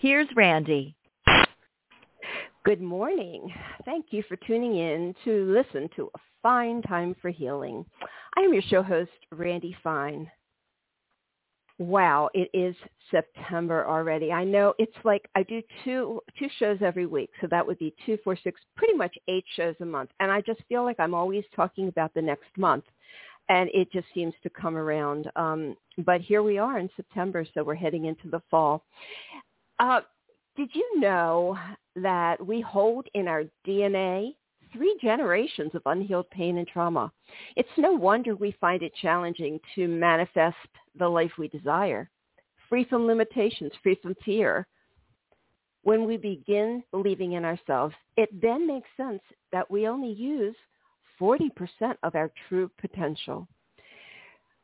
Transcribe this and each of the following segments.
here's Randy. Good morning. Thank you for tuning in to listen to A Fine Time for Healing. I am your show host, Randy Fine. Wow, it is September already. I know it's like I do two two shows every week, so that would be two, four, six, pretty much eight shows a month. And I just feel like I'm always talking about the next month, and it just seems to come around. Um, but here we are in September, so we're heading into the fall. Uh, did you know that we hold in our DNA three generations of unhealed pain and trauma? It's no wonder we find it challenging to manifest the life we desire, free from limitations, free from fear. When we begin believing in ourselves, it then makes sense that we only use 40% of our true potential.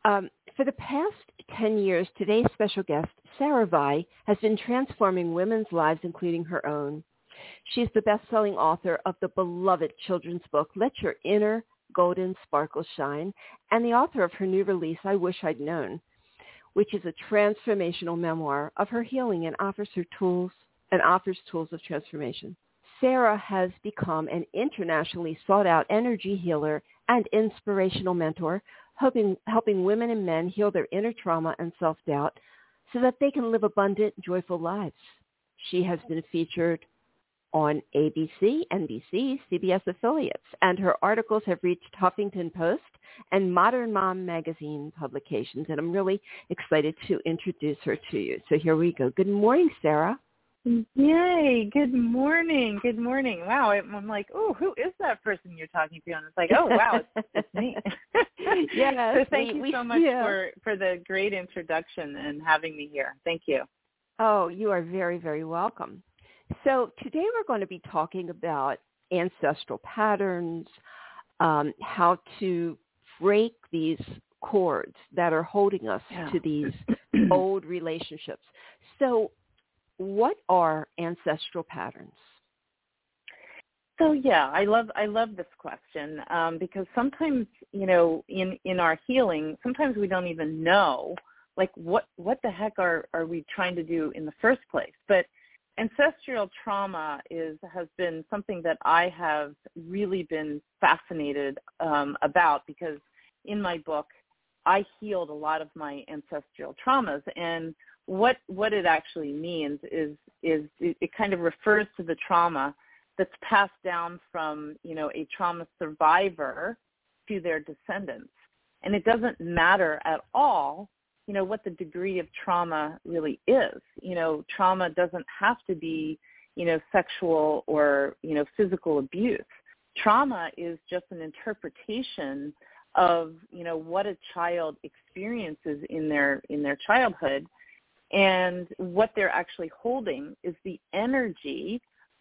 Um, for the past 10 years, today's special guest, Sarah Vie, has been transforming women's lives, including her own. She is the best-selling author of the beloved children's book, Let Your Inner Golden Sparkle Shine, and the author of her new release, I Wish I'd Known, which is a transformational memoir of her healing and offers her tools and offers tools of transformation. Sarah has become an internationally sought out energy healer and inspirational mentor, helping, helping women and men heal their inner trauma and self-doubt so that they can live abundant, joyful lives. She has been featured on ABC, NBC, CBS affiliates, and her articles have reached Huffington Post and Modern Mom magazine publications, and I'm really excited to introduce her to you. So here we go. Good morning, Sarah. Yay! Good morning. Good morning. Wow, I'm like, oh, who is that person you're talking to? And it's like, oh, wow, it's, it's me. yeah. so thank we, you so much yeah. for for the great introduction and having me here. Thank you. Oh, you are very, very welcome. So today we're going to be talking about ancestral patterns, um, how to break these cords that are holding us Yeah. to these old relationships. So what are ancestral patterns? So yeah, I love I love this question um, because sometimes you know in in our healing, sometimes we don't even know like what what the heck are are we trying to do in the first place. But ancestral trauma is has been something that I have really been fascinated um, about because in my book I healed a lot of my ancestral traumas and what what it actually means is is it, it kind of refers to the trauma that's passed down from you know a trauma survivor to their descendants. And it doesn't matter at all you know what the degree of trauma really is. You know trauma doesn't have to be you know sexual or you know physical abuse. Trauma is just an interpretation of you know what a child experiences in their in their childhood and what they're actually holding is the energy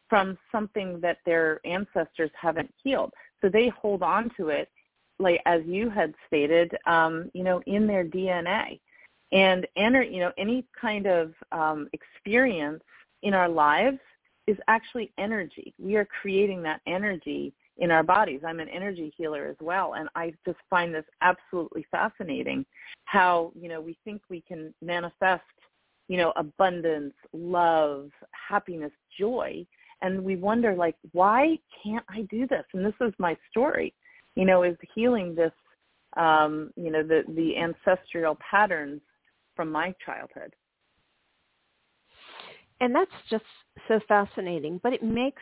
from something that their ancestors haven't healed. So they hold on to it, like as you had stated, um, you know, in their DNA. And ener- you know, any kind of um, experience in our lives is actually energy. We are creating that energy in our bodies. I'm an energy healer as well, and I just find this absolutely fascinating. How you know we think we can manifest you know, abundance, love, happiness, joy. And we wonder like, why can't I do this? And this is my story, you know, is healing this, um, you know, the, the ancestral patterns from my childhood. And that's just so fascinating, but it makes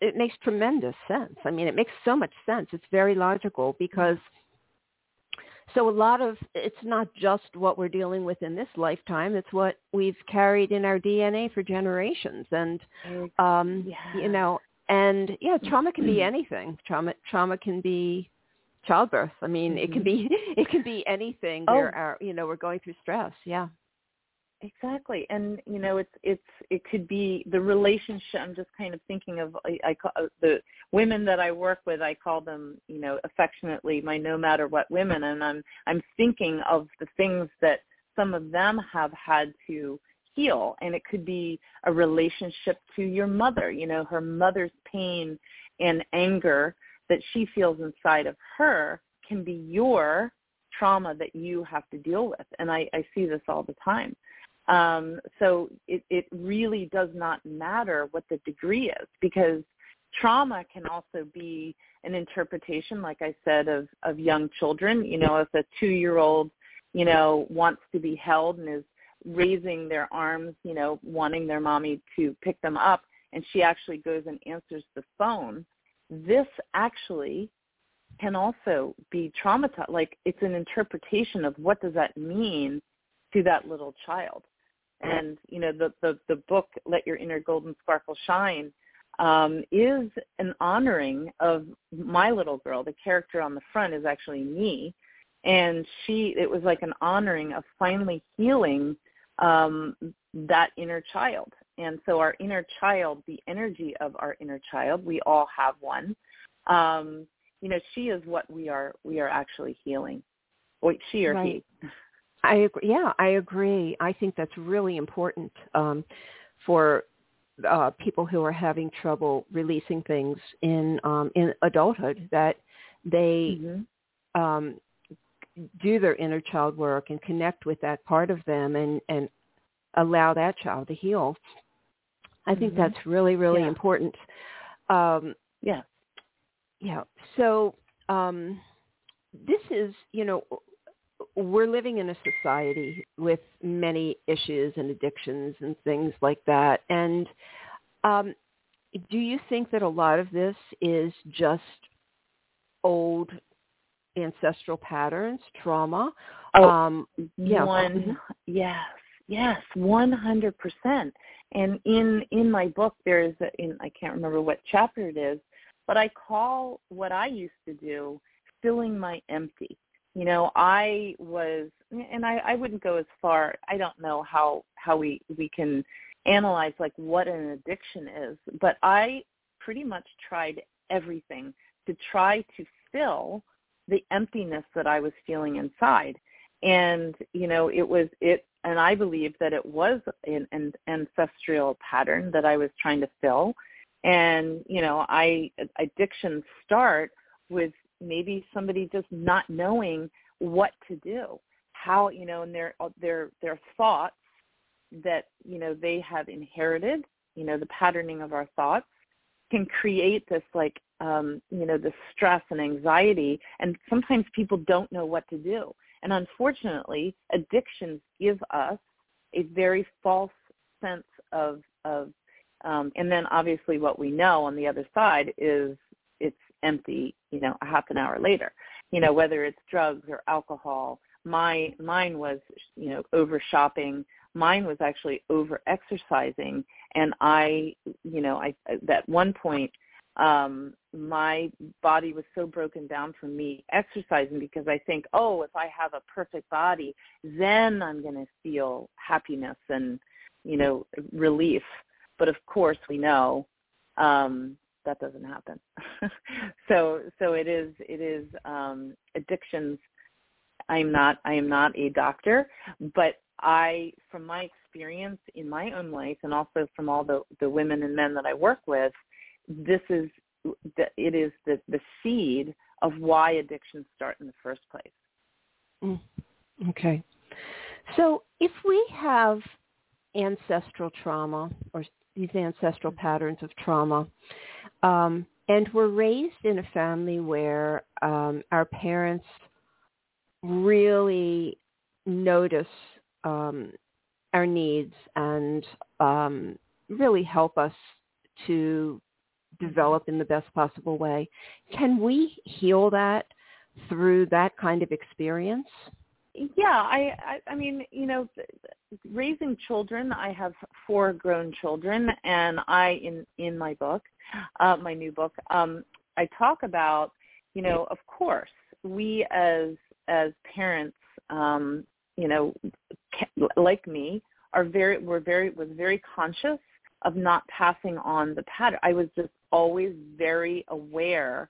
it makes tremendous sense. I mean, it makes so much sense. It's very logical because so a lot of it's not just what we're dealing with in this lifetime it's what we've carried in our dna for generations. And um Yeah. you know and yeah mm. trauma can be anything. Trauma trauma can be childbirth. I mean it can mm-hmm. be it can be anything. Oh. where our uh, you know we're going through stress. Yeah exactly. And you know it's it's it could be the relationship i'm just kind of thinking of i, I call uh, the women that i work with i call them you know affectionately my no matter what women. And i'm i'm thinking of the things that some of them have had to heal. And it could be a relationship to your mother you know her mother's pain and anger that she feels inside of her can be your trauma that you have to deal with. And i i see this all the time um, so it, it really does not matter what the degree is because trauma can also be an interpretation, like I said, of, of young children. You know, if a two-year-old, you know, wants to be held and is raising their arms, you know, wanting their mommy to pick them up, and she actually goes and answers the phone, this actually can also be traumatized. Like it's an interpretation of what does that mean to that little child and you know the the, the book let your inner golden sparkle shine um, is an honoring of my little girl. The character on the front is actually me. And she it was like an honoring of finally healing um, that inner child. And so our inner child the energy of our inner child we all have one. Um, you know she is what we are we are actually healing. Wait, she or right. he I agree. Yeah, I agree. I think that's really important um, for uh, people who are having trouble releasing things in um, in adulthood that they mm-hmm. um, do their inner child work and connect with that part of them and and allow that child to heal. I think mm-hmm. that's really really yeah. important. Um, yeah. Yeah. So um, this is you know we're living in a society with many issues and addictions and things like that. And um, do you think that a lot of this is just old ancestral patterns, trauma? Oh, um, yeah. One, yes, yes, one hundred percent. And in in my book, there is a, in I can't remember what chapter it is, but I call what I used to do filling my empty you know i was and i i wouldn't go as far i don't know how how we we can analyze like what an addiction is but i pretty much tried everything to try to fill the emptiness that i was feeling inside. And you know it was it and i believe that it was an, an ancestral pattern that i was trying to fill. And you know i addictions start with maybe somebody just not knowing what to do how you know and their their their thoughts that you know they have inherited you know the patterning of our thoughts can create this like um you know this stress and anxiety and sometimes people don't know what to do. And unfortunately addictions give us a very false sense of of um and then obviously what we know on the other side is empty, you know, a half an hour later. You know, whether it's drugs or alcohol. My mine was, you know, over shopping. Mine was actually over exercising, and I, you know, I at one point um my body was so broken down from me exercising because I think, oh, if I have a perfect body, then I'm going to feel happiness and, you know, relief. But of course, we know um that doesn't happen. so so it is it is um, addictions. I'm not I am not a doctor, but I from my experience in my own life and also from all the the women and men that I work with, this is the, it is the the seed of why addictions start in the first place. Mm. Okay. So if we have ancestral trauma or these ancestral patterns of trauma, um, and we're raised in a family where um, our parents really notice um, our needs and um, really help us to develop in the best possible way. Can we heal that through that kind of experience? Yeah, I, I I mean, you know, raising children, I have four grown children and I in in my book uh, my new book, um, I talk about, you know, of course, we as as parents, um, you know, like me, are very were very was very conscious of not passing on the pattern. I was just always very aware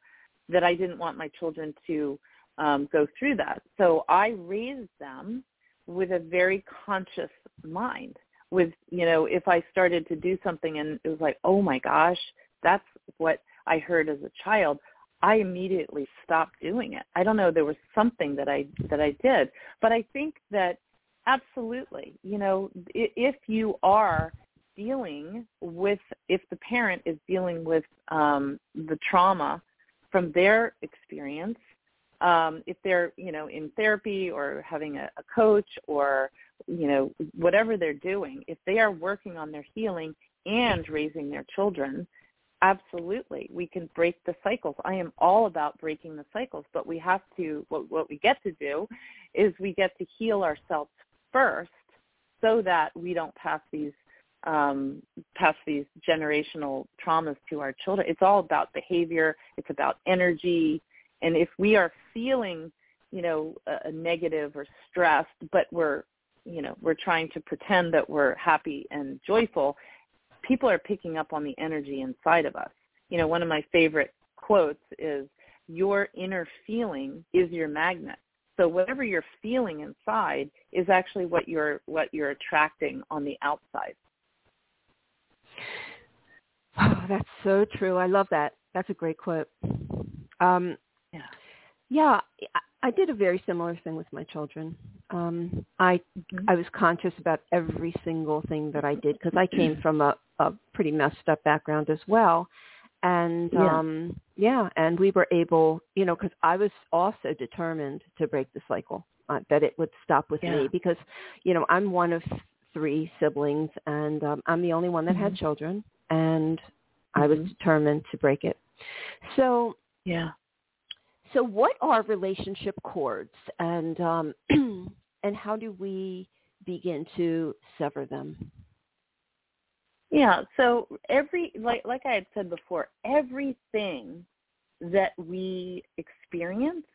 that I didn't want my children to um, go through that. So I raised them with a very conscious mind. With you know, if I started to do something and it was like, oh my gosh, that's what I heard as a child, I immediately stopped doing it. I don't know, there was something that I that I did, but I think that absolutely, you know, if you are dealing with if the parent is dealing with um the trauma from their experience um if they're you know in therapy or having a, a coach or you know whatever they're doing if they are working on their healing and raising their children absolutely we can break the cycles i am all about breaking the cycles but we have to what, what we get to do is we get to heal ourselves first so that we don't pass these um, pass these generational traumas to our children. It's all about behavior. It's about energy. And if we are feeling, you know, a, a negative or stressed, but we're, you know, we're trying to pretend that we're happy and joyful, people are picking up on the energy inside of us. You know, one of my favorite quotes is, your inner feeling is your magnet. So whatever you're feeling inside is actually what you're what you're attracting on the outside. Oh, that's so true. I love that. That's a great quote. Um, yeah. I did a very similar thing with my children. Um, I mm-hmm. I was conscious about every single thing that I did because I came from a, a pretty messed up background as well, and yeah. um yeah, and we were able, you know, because I was also determined to break the cycle uh, that it would stop with yeah. me because, you know, I'm one of three siblings and um, I'm the only one that mm-hmm. had children and mm-hmm. I was mm-hmm. determined to break it. So yeah. So what are relationship cords and um, and how do we begin to sever them? Yeah, so every like like I had said before, everything that we experience,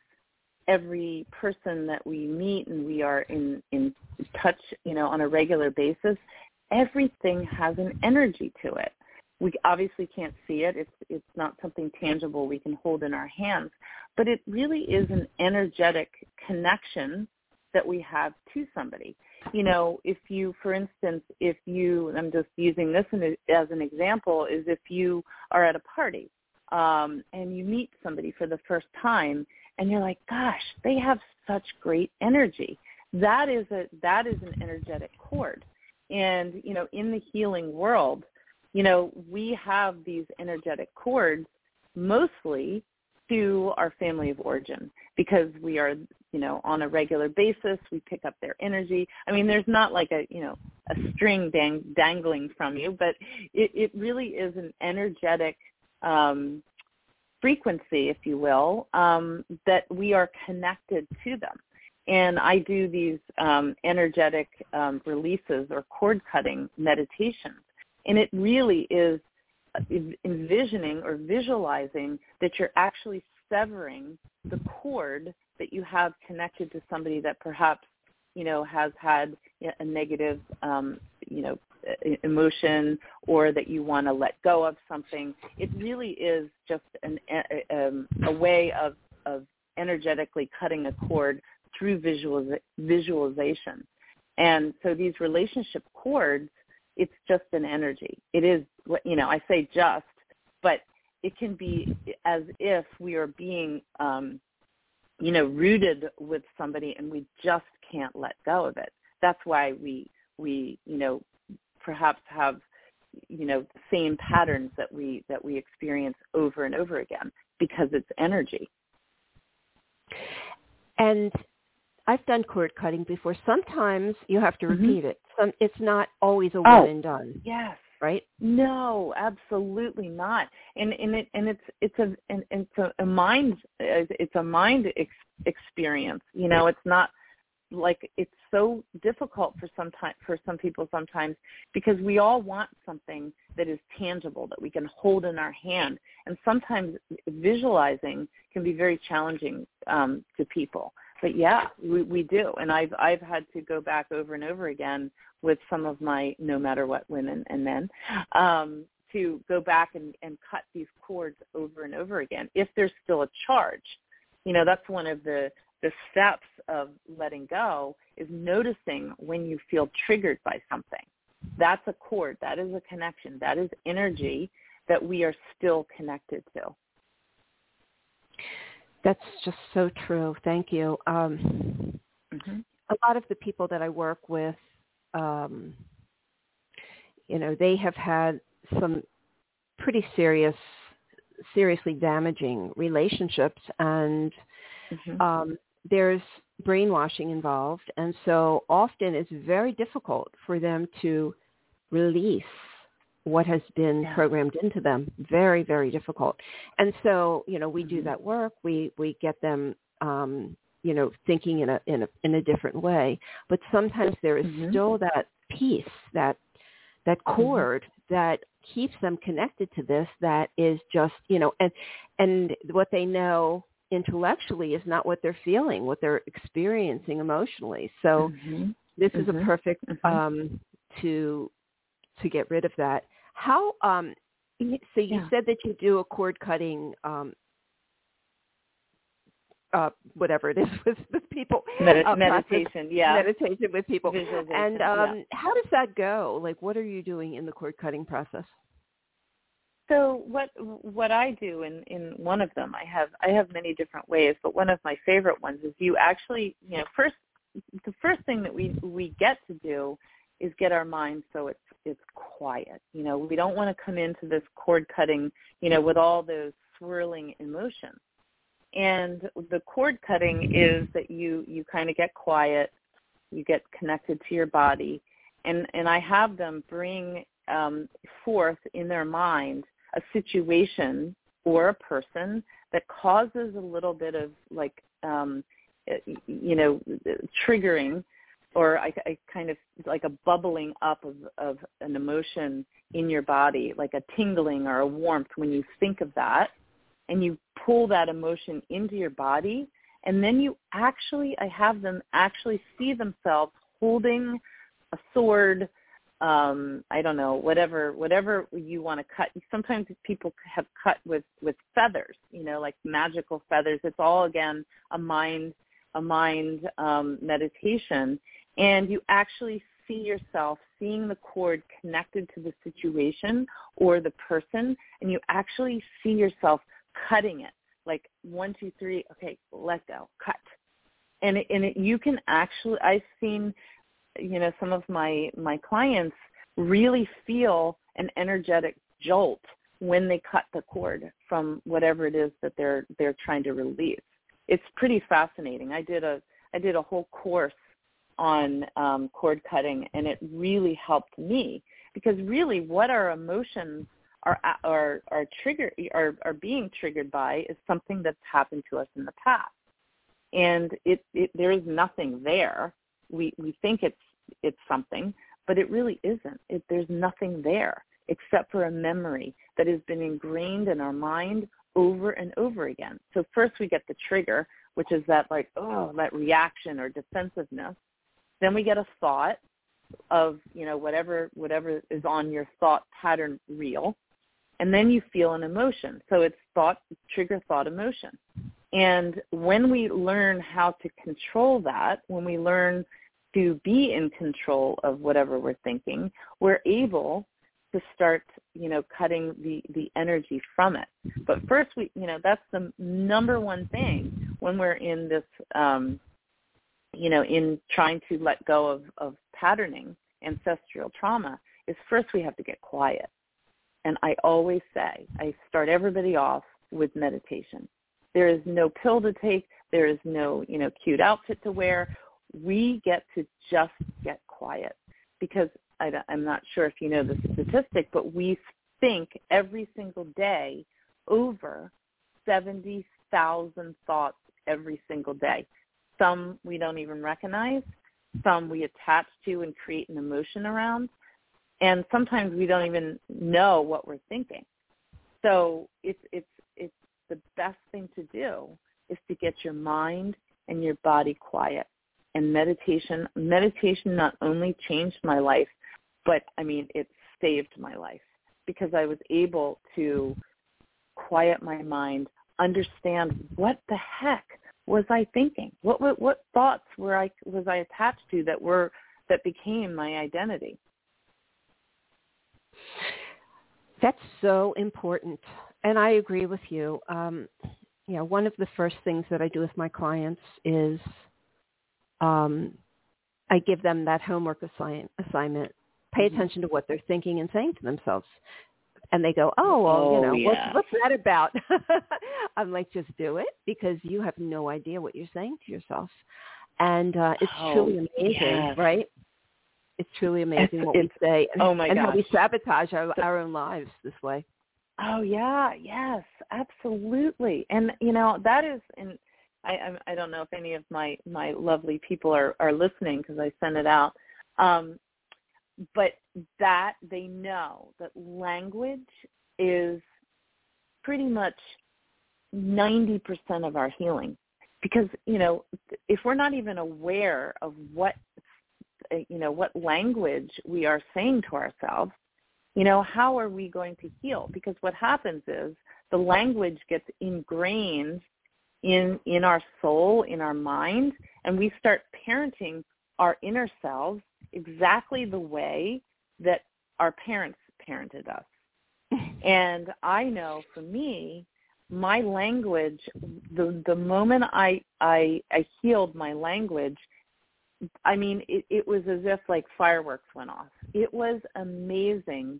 every person that we meet and we are in in touch, you know, on a regular basis, everything has an energy to it we obviously can't see it. It's it's not something tangible we can hold in our hands, but it really is an energetic connection that we have to somebody. You know, if you, for instance, if you, I'm just using this as an example, is if you are at a party um, and you meet somebody for the first time and you're like, gosh, they have such great energy. That is a that is an energetic cord. And you know, in the healing world, you know, we have these energetic cords mostly to our family of origin because we are, you know, on a regular basis, we pick up their energy. I mean, there's not like a, you know, a string dang, dangling from you, but it, it really is an energetic um, frequency, if you will, um, that we are connected to them. And I do these um, energetic um, releases or cord cutting meditations and it really is envisioning or visualizing that you're actually severing the cord that you have connected to somebody that perhaps you know has had a negative um, you know emotion or that you want to let go of something. It really is just an, a, um, a way of, of energetically cutting a cord through visualiz- visualization. And so these relationship cords it's just an energy. It is, you know, I say just, but it can be as if we are being, um, you know, rooted with somebody and we just can't let go of it. That's why we, we, you know, perhaps have, you know, the same patterns that we, that we experience over and over again because it's energy. And I've done cord cutting before. Sometimes you have to mm-hmm. repeat mm-hmm. it. Some it's not always a one oh, and done. Yes. Right? No, absolutely not. And and it and it's it's a and it's a, a mind it's a mind ex- experience. You know, it's not like it's so difficult for some time for some people sometimes because we all want something that is tangible that we can hold in our hand and sometimes visualizing can be very challenging um, to people but yeah, we, we do, and I've I've had to go back over and over again with some of my no matter what women and men um, to go back and, and cut these cords over and over again if there's still a charge. You know, that's one of the the steps of letting go is noticing when you feel triggered by something. That's a cord. That is a connection. That is energy that we are still connected to. That's just so true. Thank you. Um, mm-hmm. A lot of the people that I work with, um, you know, they have had some pretty serious, seriously damaging relationships, and mm-hmm. um, there's brainwashing involved, and so often it's very difficult for them to release what has been yeah. programmed into them. Very, very difficult. And so, you know, we mm-hmm. do that work. We we get them um, you know, thinking in a in a in a different way. But sometimes there is mm-hmm. still that piece, that that mm-hmm. cord mm-hmm. that keeps them connected to this that is just, you know, and and what they know intellectually is not what they're feeling, what they're experiencing emotionally. So mm-hmm. this is a mm-hmm. perfect um to to get rid of that. How um so you yeah. said that you do a cord cutting um uh, whatever it is with, with people. Medi- uh, meditation, yeah. Meditation with people. And um, yeah. how does that go? Like, what are you doing in the cord cutting process? So what what I do in in one of them, I have I have many different ways, but one of my favorite ones is you actually you know first the first thing that we we get to do is get our mind so it's it's quiet. You know, we don't want to come into this cord cutting, you know, with all those swirling emotions. And the cord cutting is that you you kind of get quiet, you get connected to your body, and and I have them bring um, forth in their mind a situation or a person that causes a little bit of like um, you know triggering or I, I kind of like a bubbling up of, of an emotion in your body, like a tingling or a warmth when you think of that, and you pull that emotion into your body, and then you actually, I have them actually see themselves holding a sword, um, I don't know, whatever, whatever you want to cut. Sometimes people have cut with with feathers, you know, like magical feathers. It's all again a mind a mind um, meditation and you actually see yourself seeing the cord connected to the situation or the person and you actually see yourself cutting it. Like one two three okay let go cut. And it, and it, you can actually i've seen you know some of my my clients really feel an energetic jolt when they cut the cord from whatever it is that they're they're trying to release. It's pretty fascinating. I did a i did a whole course on um, cord cutting, and it really helped me because really what our emotions are are are trigger are are being triggered by is something that's happened to us in the past, and it, it there is nothing there. We we think it's it's something, but it really isn't. It, there's nothing there except for a memory that has been ingrained in our mind over and over again. So first we get the trigger, which is that like, oh, that reaction or defensiveness. Then we get a thought of, you know, whatever whatever is on your thought pattern reel. And then you feel an emotion. So it's thought, trigger, thought, emotion. And when we learn how to control that, when we learn to be in control of whatever we're thinking, we're able to start, you know, cutting the, the energy from it. But first, we, you know, that's the number one thing when we're in this um, you know, in trying to let go of, of patterning, ancestral trauma, is first we have to get quiet. And I always say, I start everybody off with meditation. There is no pill to take. There is no, you know, cute outfit to wear. We get to just get quiet because I, I'm not sure if you know the statistic, but we think every single day over 70,000 thoughts every single day. Some we don't even recognize. Some we attach to and create an emotion around. And sometimes we don't even know what we're thinking. So it's it's it's the best thing to do is to get your mind and your body quiet. And meditation, meditation not only changed my life, but I mean, it saved my life because I was able to quiet my mind, understand what the heck was I thinking? What what, what thoughts were I was I attached to that were that became my identity? That's so important. And I agree with you. Um, know, one of the first things that I do with my clients is um, I give them that homework assign- assignment. Pay mm-hmm. attention to what they're thinking and saying to themselves. And they go, oh, well, oh, you know, yeah. what's, what's that about? I'm like, just do it because you have no idea what you're saying to yourself. And uh, it's oh, truly amazing, yes. right? It's truly amazing it's, what we say and, oh my and gosh. how we sabotage our, our own lives this way. Oh yeah, yes, absolutely. And you know that is, and I I, don't know if any of my my lovely people are are listening because I send it out. Um, but that they know that language is pretty much 90% of our healing because you know if we're not even aware of what you know what language we are saying to ourselves you know, how are we going to heal? Because what happens is the language gets ingrained in in our soul, in our mind, and we start parenting our inner selves exactly the way that our parents parented us. and I know for me, my language, the the moment I I, I healed my language, I mean, it, it was as if like fireworks went off. It was amazing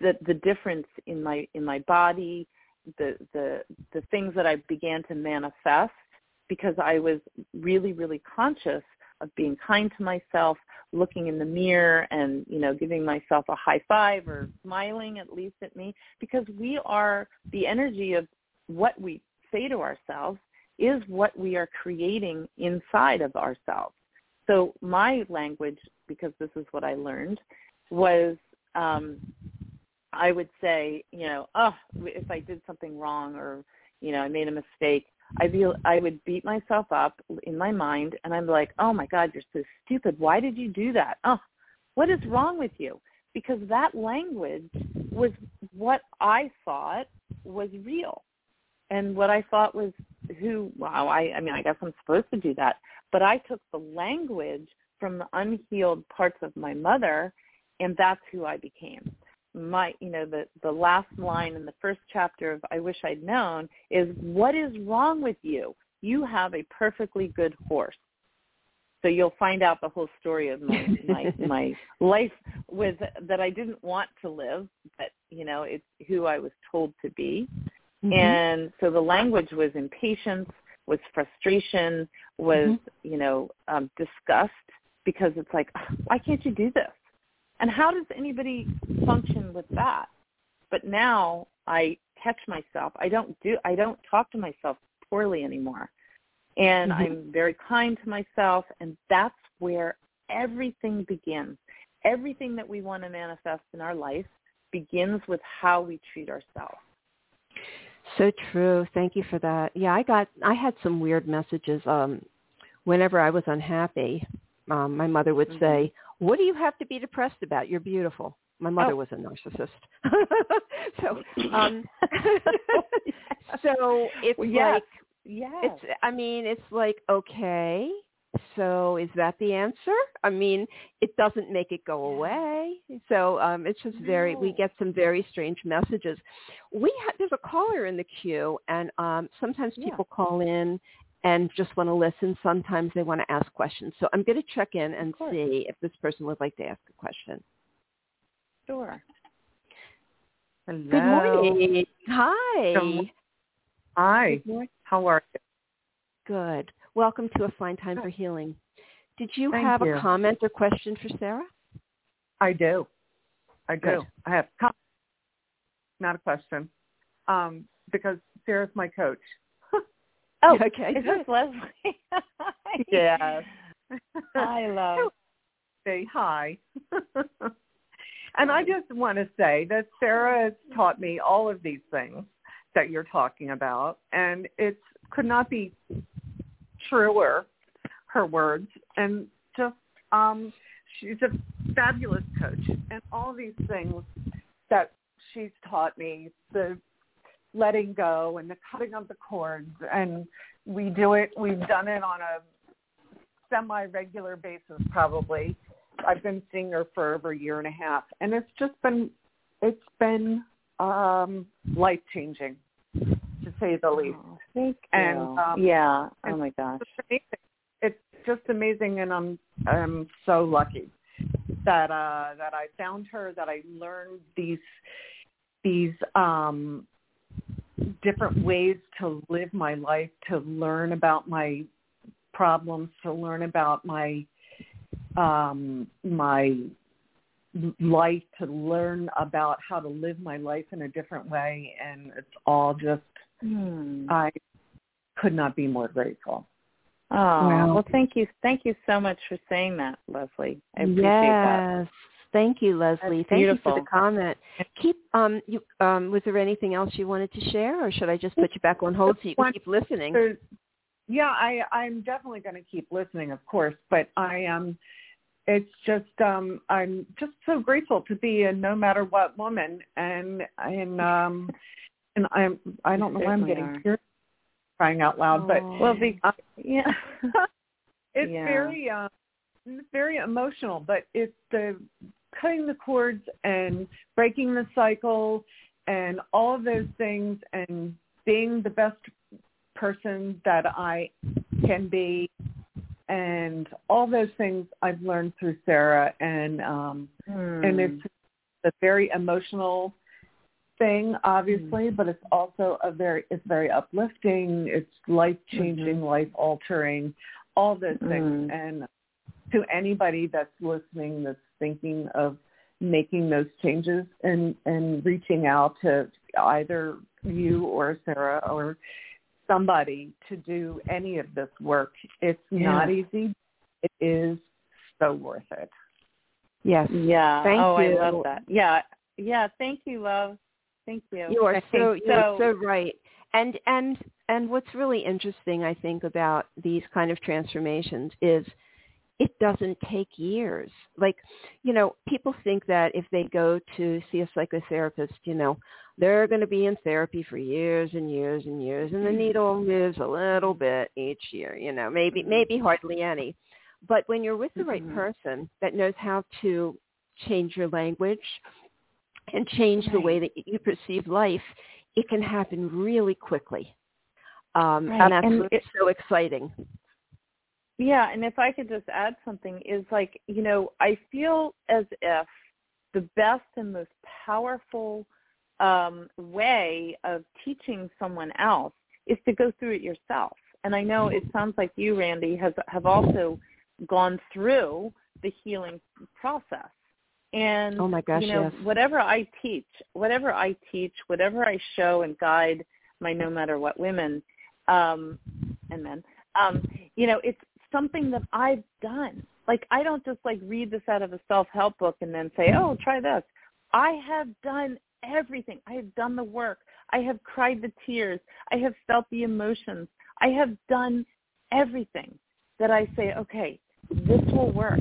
the the difference in my in my body, the the the things that I began to manifest because I was really really conscious of being kind to myself, looking in the mirror and, you know, giving myself a high five or smiling at least at me because we are the energy of what we say to ourselves is what we are creating inside of ourselves. So my language, because this is what I learned, was um, I would say, you know, oh, if I did something wrong or, you know, I made a mistake, I feel I would beat myself up in my mind and I'm like, oh my God, you're so stupid. Why did you do that? Oh, what is wrong with you? Because that language was what I thought was real and what I thought was who, wow, I, I mean, I guess I'm supposed to do that. But I took the language from the unhealed parts of my mother and that's who I became my you know the the last line in the first chapter of I wish I'd known is what is wrong with you? You have a perfectly good horse. So you'll find out the whole story of my my my life with that I didn't want to live, but you know it's who I was told to be. Mm-hmm. And so the language was impatience, was frustration, was mm-hmm. you know um, disgust because it's like why can't you do this? And how does anybody function with that? But now I catch myself. I don't do I don't talk to myself poorly anymore. And mm-hmm. I'm very kind to myself and that's where everything begins. Everything that we want to manifest in our life begins with how we treat ourselves. So true. Thank you for that. Yeah, I got I had some weird messages um whenever I was unhappy. Um my mother would mm-hmm. say, what do you have to be depressed about? You're beautiful. My mother oh. was a narcissist. so, um, so it's well, yes. like, yeah, it's, I mean, it's like, okay, so is that the answer? I mean, it doesn't make it go away. So um, it's just very, no. we get some very strange messages. We ha- there's a caller in the queue, and um, sometimes yeah. people call in and just want to listen. Sometimes they want to ask questions. So I'm going to check in and see if this person would like to ask a question. Sure. Hello. Good morning. Hi. Hi. Good morning. How are you? Good. Welcome to A Fine Time for Healing. Did you Thank have you. a comment or question for Sarah? I do. I do. Good. I have not a question. Um, because Sarah's my coach. Oh, okay. Is this Leslie? yes. I love. Say hi. and I just want to say that Sarah has taught me all of these things that you're talking about, and it could not be truer, her words, and just um, she's a fabulous coach, and all these things that she's taught me, the letting go and the cutting of the cords, and we do it. We've done it on a semi-regular basis, probably. I've been seeing her for over a year and a half, and it's just been it's been um, life changing, to say the least. Oh, thank you. And um, yeah, oh my gosh, it's amazing. It's just amazing, and I'm I'm so lucky that uh, that I found her, that I learned these these um, different ways to live my life, to learn about my problems, to learn about my um, my life, to learn about how to live my life in a different way, and it's all just hmm. I could not be more grateful. Oh well, well, thank you, thank you so much for saying that, Leslie. I appreciate yes. that. Thank you, Leslie. That's Thank beautiful. you for the comment. Keep um you um was there anything else you wanted to share or should I just put you back on hold so you can keep listening? There's, yeah, I I'm definitely going to keep listening, of course, but I am um, it's just um I'm just so grateful to be a no matter what woman and and um and I'm I don't know why I'm getting tears crying out loud, but well, the, uh, yeah, it's Yeah. very uh, it's very emotional, but it's the cutting the cords and breaking the cycle and all of those things and being the best person that I can be and all those things I've learned through Sarah and um Hmm. and it's a very emotional thing obviously but it's also a very it's very uplifting it's life changing Mhm. life altering all those things Mm. and to anybody that's listening that's thinking of making those changes and and reaching out to either you or Sarah or somebody to do any of this work it's not easy it is so worth it Yes. yeah. Thank oh, you. I love that. Yeah, yeah. Thank you, love. Thank you. You are so you are so. so right. And and and what's really interesting I think about these kind of transformations is it doesn't take years. Like, you know, people think that if they go to see a psychotherapist, you know, they're going to be in therapy for years and years and years and the needle moves a little bit each year, you know, maybe maybe hardly any. But when you're with the right Mhm. person that knows how to change your language and change the way that you perceive life, it can happen really quickly. Um, Right, And that's and what's so exciting. Yeah, and if I could just add something is like, you know, I feel as if the best and most powerful um, way of teaching someone else is to go through it yourself. And I know it sounds like you, Randy, has have also gone through the healing process. And Oh my gosh, you know, yes. whatever I teach, whatever I teach, whatever I show and guide my no matter what women um, and men, um, you know, it's something that I've done. Like I don't just like read this out of a self-help book and then say, "Oh, try this." I have done everything. I have done the work. I have cried the tears. I have felt the emotions. I have done everything that I say, "Okay, this will work."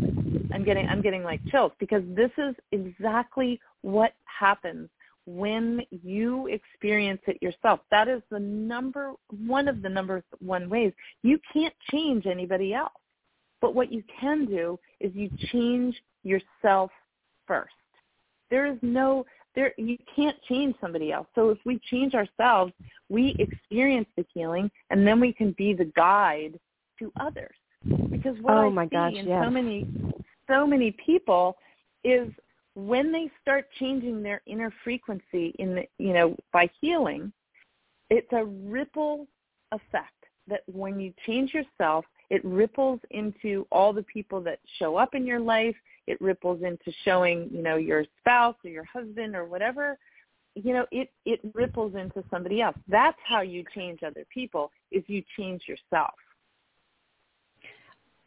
I'm getting I'm getting like chills because this is exactly what happens when you experience it yourself. That is the number one of the number one ways. You can't change anybody else. But what you can do is you change yourself first. There is no there you can't change somebody else. So if we change ourselves, we experience the healing and then we can be the guide to others. Because what Oh I my see gosh, in yes. so many so many people is when they start changing their inner frequency in the, you know by healing it's a ripple effect that when you change yourself it ripples into all the people that show up in your life. It ripples into showing you know your spouse or your husband or whatever. You know it it ripples into somebody else. That's how you change other people is you change yourself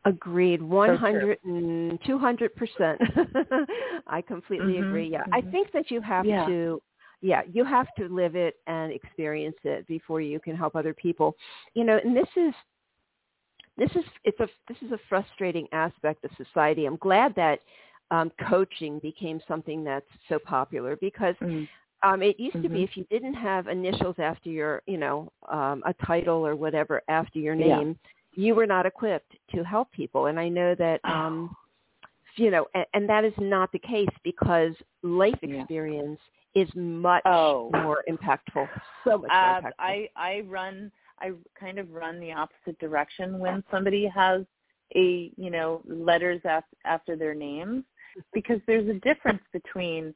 Agreed, true. 100 and 200%. I completely Mhm, agree. Yeah. I mhm. think that you have Yeah. to yeah, you have to live it and experience it before you can help other people. You know, and this is this is it's a this is a frustrating aspect of society. I'm glad that um, coaching became something that's so popular because mm. um, it used mm-hmm. to be mm-hmm. if you didn't have initials after your you know um, a title or whatever after your name, yeah. You were not equipped to help people. And I know that. Um, you know, and, and that is not the case because life experience yeah. is much oh. more impactful. So much uh, more impactful. I I run I kind of run the opposite direction when somebody has a you know letters after, after their names because there's a difference between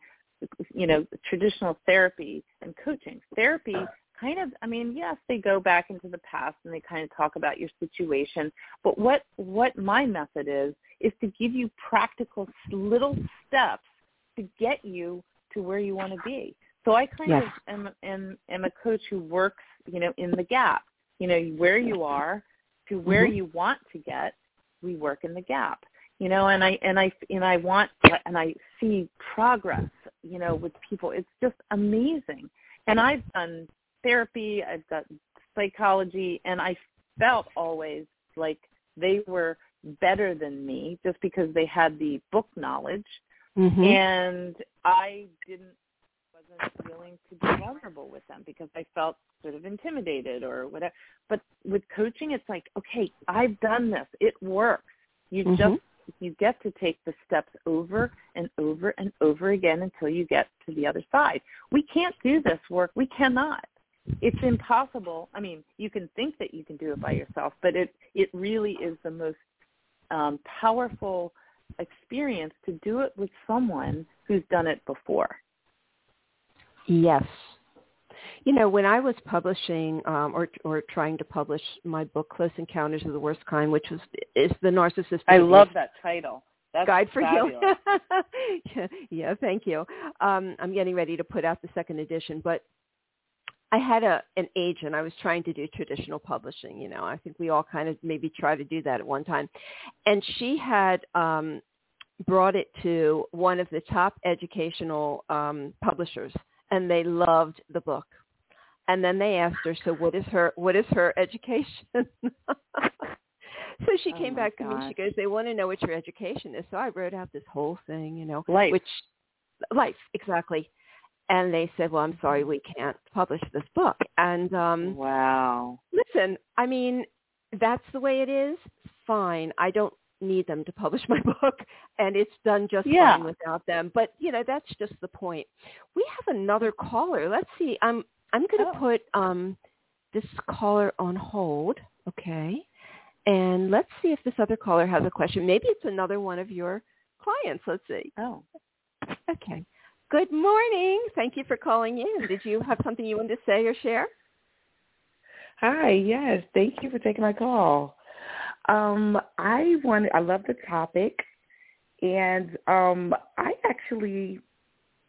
you know traditional therapy and coaching. Therapy kind of I mean yes they go back into the past and they kind of talk about your situation but what what my method is is to give you practical little steps to get you to where you want to be. So I kind yes. of am, am am a coach who works, you know, in the gap. You know, where you are to where mm-hmm. you want to get, we work in the gap. You know, and I and I and I want and I see progress, you know, with people. It's just amazing. And I've done therapy, I've got psychology, and I felt always like they were better than me just because they had the book knowledge mm-hmm. and I didn't wasn't willing to be vulnerable with them because I felt sort of intimidated or whatever. But with coaching it's like, okay, I've done this. It works. You mm-hmm. just you get to take the steps over and over and over again until you get to the other side. We can't do this work. We cannot it's impossible. I mean, you can think that you can do it by yourself, but it it really is the most um, powerful experience to do it with someone who's done it before. Yes. You know, when I was publishing um, or or trying to publish my book, Close Encounters of the Worst Kind, which was is the narcissist. I love that title. That's Guide for you. yeah, yeah, thank you. Um, I'm getting ready to put out the second edition, but I had a an agent. I was trying to do traditional publishing. You know, I think we all kind of maybe try to do that at one time, and she had um, brought it to one of the top educational um, publishers, and they loved the book. And then they asked her, "So what is her what is her education?" so she oh came back to me. She goes, "They want to know what your education is." So I wrote out this whole thing, you know, life. which life exactly and they said, "Well, I'm sorry, we can't publish this book." And um wow, listen, I mean, that's the way it is. Fine, I don't need them to publish my book, and it's done just yeah. fine without them. But you know, that's just the point. We have another caller. Let's see. I'm I'm going to oh. put um this caller on hold. Okay. And let's see if this other caller has a question. Maybe it's another one of your clients. Let's see. Oh. Okay. Good morning. Thank you for calling in. Did you have something you wanted to say or share? Hi, yes. Thank you for taking my call. Um, I want I love the topic and um I actually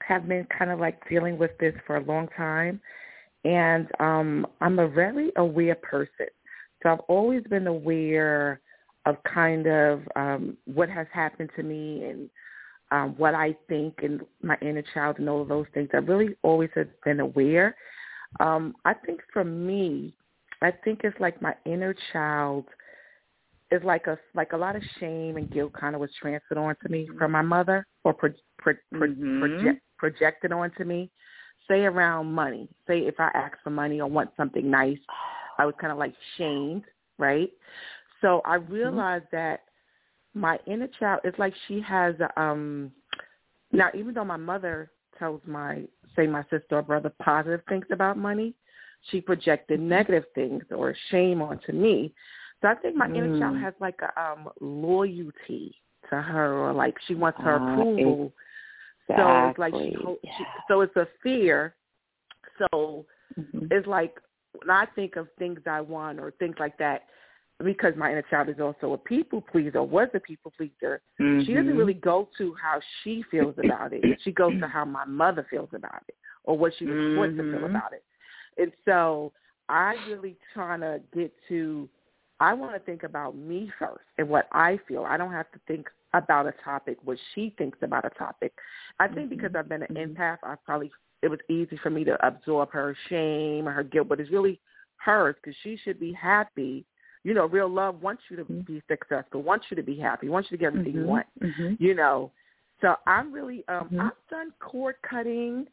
have been kind of like dealing with this for a long time and um I'm a very aware person. So I've always been aware of kind of um what has happened to me and um, what I think and my inner child and all of those things. I really always have been aware. Um, I think for me, I think it's like my inner child is like a like a lot of shame and guilt kind of was transferred onto me from my mother or pro, pro, pro, mm-hmm. project, projected onto me. Say around money. Say if I ask for money or want something nice, I was kind of like shamed, right? So I mm-hmm. realized mm-hmm. that my inner child it's like she has um now even though my mother tells my say my sister or brother positive things about money she projected mm-hmm. negative things or shame onto me so i think my mm. inner child mm. has like a um loyalty to her or like she wants her uh, approval exactly. so it's like she, yeah. she so it's a fear so mm-hmm. it's like when i think of things i want or things like that because my inner child is also a people pleaser, was a people pleaser, mm-hmm. she doesn't really go to how she feels about it. She goes to how my mother feels about it or what she was mm-hmm. forced to feel about it. And so I really trying to get to, I want to think about me first and what I feel. I don't have to think about a topic, what she thinks about a topic. I think mm-hmm. because I've been an mm-hmm. empath, I probably, it was easy for me to absorb her shame or her guilt, but it's really hers because she should be happy You know, real love wants you to mm-hmm. be successful, wants you to be happy, wants you to get everything mm-hmm. you want. Mm-hmm. You know, so I'm really um Mm-hmm. I've done cord cutting,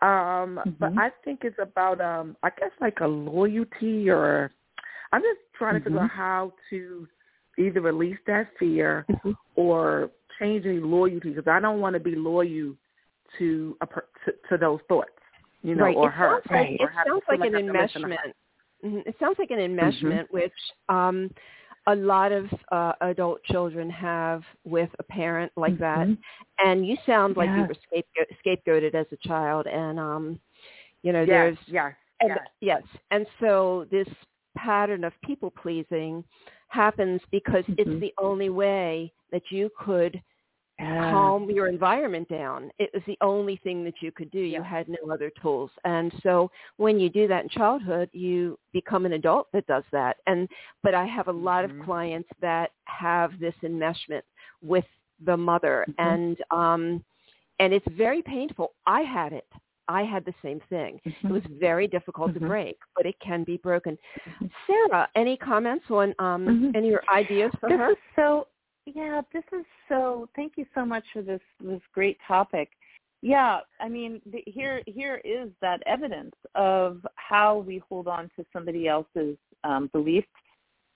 um, but Mhm. I think it's about um I guess like a loyalty or I'm just trying to figure Mhm. out how to either release that fear Mm-hmm. or change any loyalty because I don't want to be loyal to a per, to, to those thoughts, you know, right. or it her. Sounds like, or it sounds feel like an I have to listen to her. enmeshment. Mhm. It sounds like an Mm-hmm. enmeshment, which um, a lot of uh, adult children have with a parent like that. Mhm. And you sound like you were scapegoat, scapegoated as a child, and um, you know, there's yeah, and yes. yes, and so this pattern of people pleasing happens because Mhm. it's the only way that you could Calm your environment down. It was the only thing that you could do. You Yeah. had no other tools. And so when you do that in childhood, you become an adult that does that. And but I have a lot Mhm. of clients that have this enmeshment with the mother Mhm. and um and it's very painful. I had it. I had the same thing. It Mhm. was very difficult Mhm. to break, but it can be broken. Mhm. Sarah, any comments on um Mhm. any ideas for this her? so yeah this is so thank you so much for this this great topic yeah i mean the, here here is that evidence of how we hold on to somebody else's um, beliefs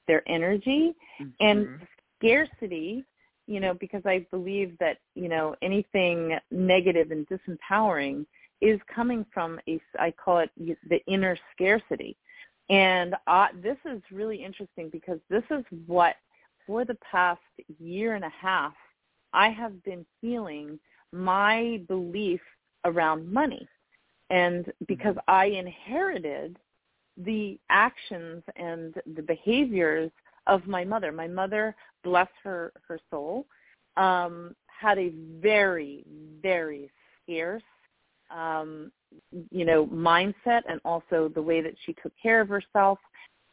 their energy and Mhm. scarcity you know because i believe that you know anything negative and disempowering is coming from a i call it the inner scarcity and uh, this is really interesting because this is what for the past year and a half i have been healing my belief around money and because i inherited the actions and the behaviors of my mother. My mother, bless her her soul, um, had a very very scarce, um, you know, mindset and also the way that she took care of herself.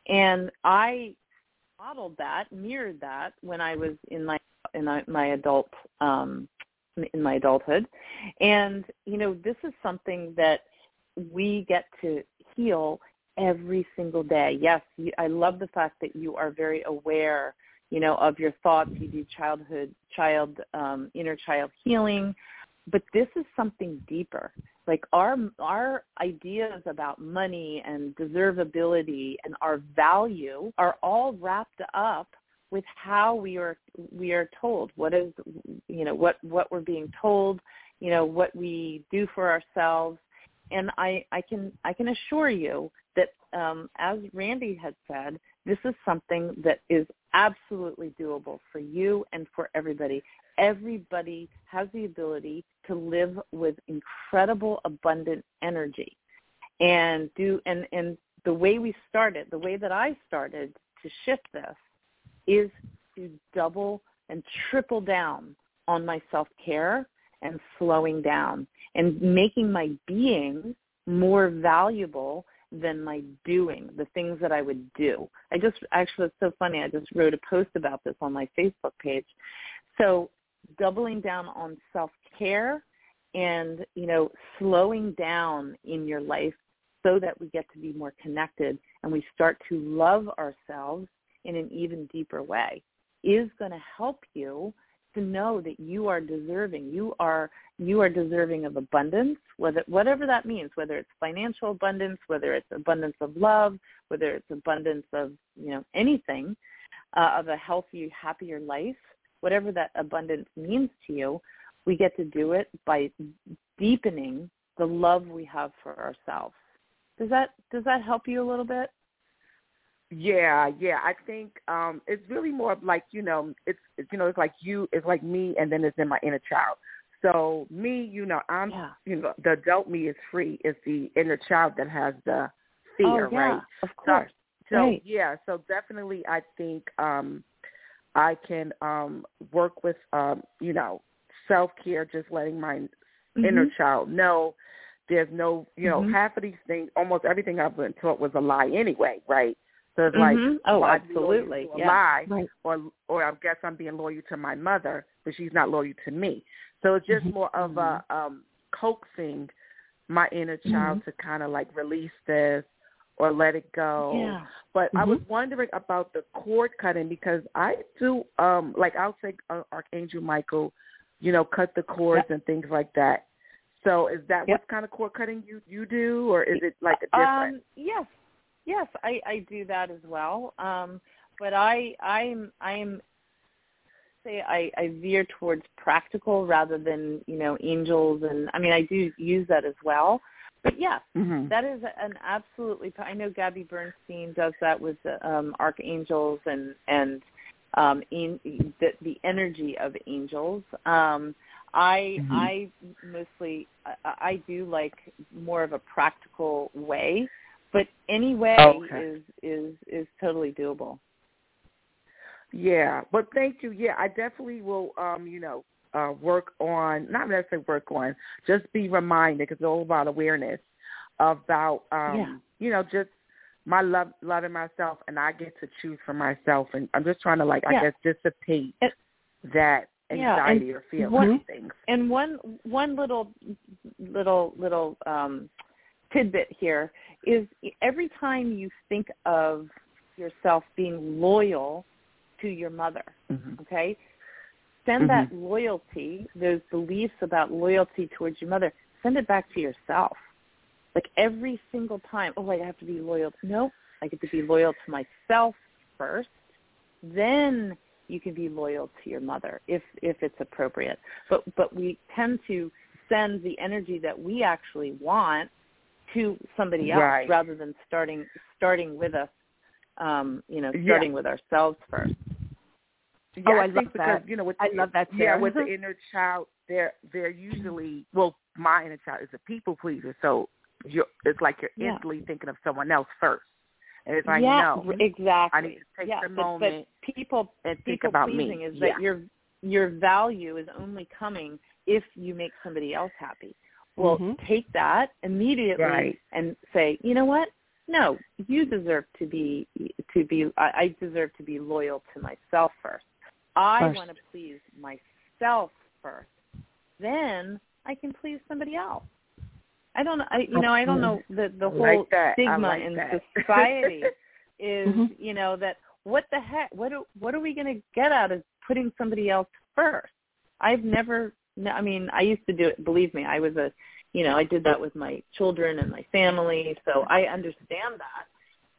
And I modeled that, mirrored that when I was in my in my, adult um, in my adulthood. And you know, this is something that we get to heal every single day. Yes, you, I love the fact that you are very aware, you know, of your thoughts. You do childhood, child, um, inner child healing, but this is something deeper. Like our our ideas about money and deservability and our value are all wrapped up with how we are we are told what is you know what what we're being told you know what we do for ourselves and I, I can I can assure you that um, as Randi had said, this is something that is absolutely doable for you and for everybody. Everybody has the ability to live with incredible abundant energy and do and, and the way we started, the way that I started to shift this is to double and triple down on my self-care and slowing down and making my being more valuable than my doing, the things that I would do. I just actually it's so funny, I just wrote a post about this on my Facebook page. So doubling down on self-care and, you know, slowing down in your life so that we get to be more connected and we start to love ourselves in an even deeper way is going to help you to know that you are deserving. You are you are deserving of abundance, whether whatever that means, whether it's financial abundance, whether it's abundance of love, whether it's abundance of you know anything, uh, of a healthy, happier life, whatever that abundance means to you, we get to do it by deepening the love we have for ourselves. Does that does that help you a little bit? Yeah, yeah. I think um it's really more of like, you know, it's, it's you know, it's like you it's like me and then it's in my inner child. So me, you know, I'm Yeah. you know, the adult me is free. It's the inner child that has the fear, oh, yeah, right? Of course. So Right. yeah, so definitely I think um I can um work with um, you know, self care, just letting my inner Mhm. child know there's no you know, Mhm. half of these things almost everything I've been taught was a lie anyway, right? So it's like oh, why be loyal absolutely. a Yeah. lie Right. or or I guess I'm being loyal to my mother, but she's not loyal to me. So it's just Mhm. more of a um coaxing my inner child to kind of like release this or let it go. Yeah. But mm-hmm. I was wondering about the cord cutting because I do um like I'll say uh, Archangel Michael, you know, cut the cords yep. and things like that. So is that yep. what kind of cord cutting you you do, or is it like a different? Um, yes, yes, I I do that as well. Um, but I I'm I'm say I, I veer towards practical rather than you know angels and I mean I do use that as well. But yes, mm-hmm. that is an absolutely. I know Gabby Bernstein does that with um, archangels and and um, in, the, the energy of angels. Um, I mm-hmm. I mostly I, I do like more of a practical way, but any way okay. is is is totally doable. Yeah, but thank you. Yeah, I definitely will. Um, you know, uh, work on not necessarily work on, just be reminded because it's all about awareness about um, yeah. you know just my love loving myself and I get to choose for myself and I'm just trying to like yeah. I guess dissipate it, that anxiety yeah, or feeling one, things. And one one little little little um, tidbit here is every time you think of yourself being loyal to your mother, mm-hmm. okay? Send mm-hmm. that loyalty, those beliefs about loyalty towards your mother, send it back to yourself. Like every single time, oh, I have to be loyal. No, I get to be loyal to myself first. Then you can be loyal to your mother if if it's appropriate. But but we tend to send the energy that we actually want to somebody else right. rather than starting starting with us um, you know, starting yeah. with ourselves first. Yeah, oh, I, I think love because, that. You know, with I the, love that. Yeah, with the inner child, they're they're usually well, my inner child is a people pleaser, so you're, it's like you're yeah. instantly thinking of someone else first, and it's like yeah, no, exactly. I need to take yeah, the but, moment but people and think people about pleasing me. is yeah. that your your value is only coming if you make somebody else happy. Well, mm-hmm. take that immediately right. and say, you know what? No, you deserve to be to be. I, I deserve to be loyal to myself first. I want to please myself first. Then I can please somebody else. I don't. I you know I don't know the the whole like that. stigma like in that. society is mm-hmm. you know that what the heck what are, what are we going to get out of putting somebody else first? I've never. I mean, I used to do it. Believe me, I was a you know, I did that with my children and my family, so I understand that.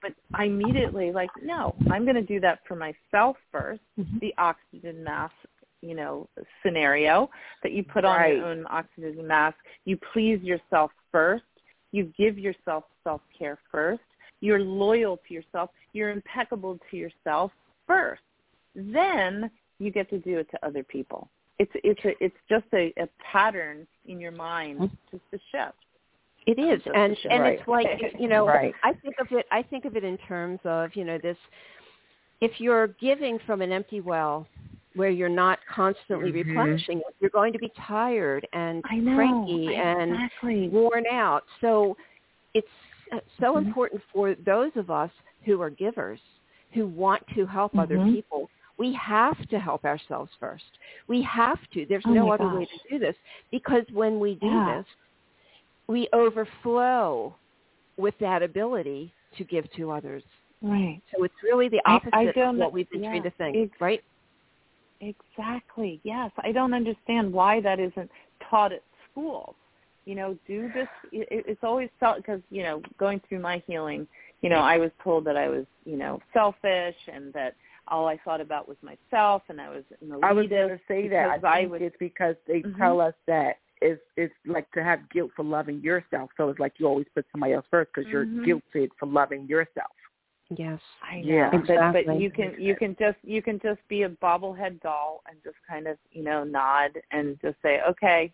But I immediately like, no, I'm going to do that for myself 1st mm-hmm. The oxygen mask, you know, scenario that you put right. on your own oxygen mask. You please yourself first. You give yourself self-care first. You're loyal to yourself. You're impeccable to yourself first. Then you get to do it to other people it's it's a, it's just a, a pattern in your mind Mm-hmm. just to shift. It is, and and right. it's like you know, right. I think of it. I think of it in terms of you know this. If you're giving from an empty well, where you're not constantly mm-hmm. replenishing it, you're going to be tired and know, cranky and exactly. worn out. So it's uh, so mm-hmm. important for those of us who are givers, who want to help mm-hmm. other people, we have to help ourselves first. We have to. There's oh no other gosh. way to do this because when we do yeah. this, we overflow with that ability to give to others. Right. So it's really the opposite I of what we've been yeah, trained to think, ex- right? Exactly. Yes. I don't understand why that isn't taught at schools. You know, do this. It, it's always felt because you know, going through my healing, you know, I was told that I was, you know, selfish and that all I thought about was myself, and I was an elitist. I was going to say that. I because I think was, it's because they Mhm. tell us that it's it's like to have guilt for loving yourself. So it's like you always put somebody else first because Mhm. you're guilted for loving yourself. Yes. I know, Yeah. but but you can you can just you can just be a bobblehead doll and just kind of you know nod and just say okay,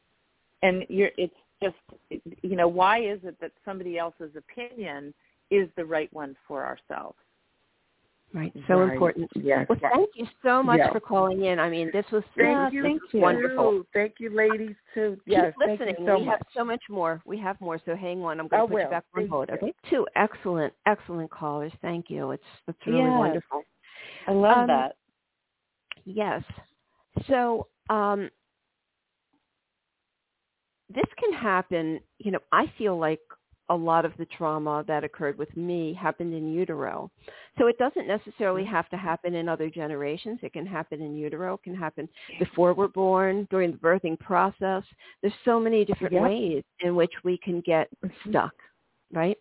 and you're it's just you know why is it that somebody else's opinion is the right one for ourselves? Right. So Right. important. Yes. Well, thank you so much Yeah. for calling in. I mean, this was Thank Yeah, you. thank you. wonderful. Thank you, ladies, too. Keep listening. thank you so we much. have so much more. We have more. So hang on. I'm going I to put you back on hold. Okay. Two excellent, excellent callers. Thank you. It's it's really Yes. wonderful. I love Um, that. Yes. So um, this can happen. You know, I feel like a lot of the trauma that occurred with me happened in utero. So it doesn't necessarily Mm-hmm. have to happen in other generations. It can happen in utero. It can happen before we're born, during the birthing process. There's so many different ways in which we can get Mhm. stuck, right?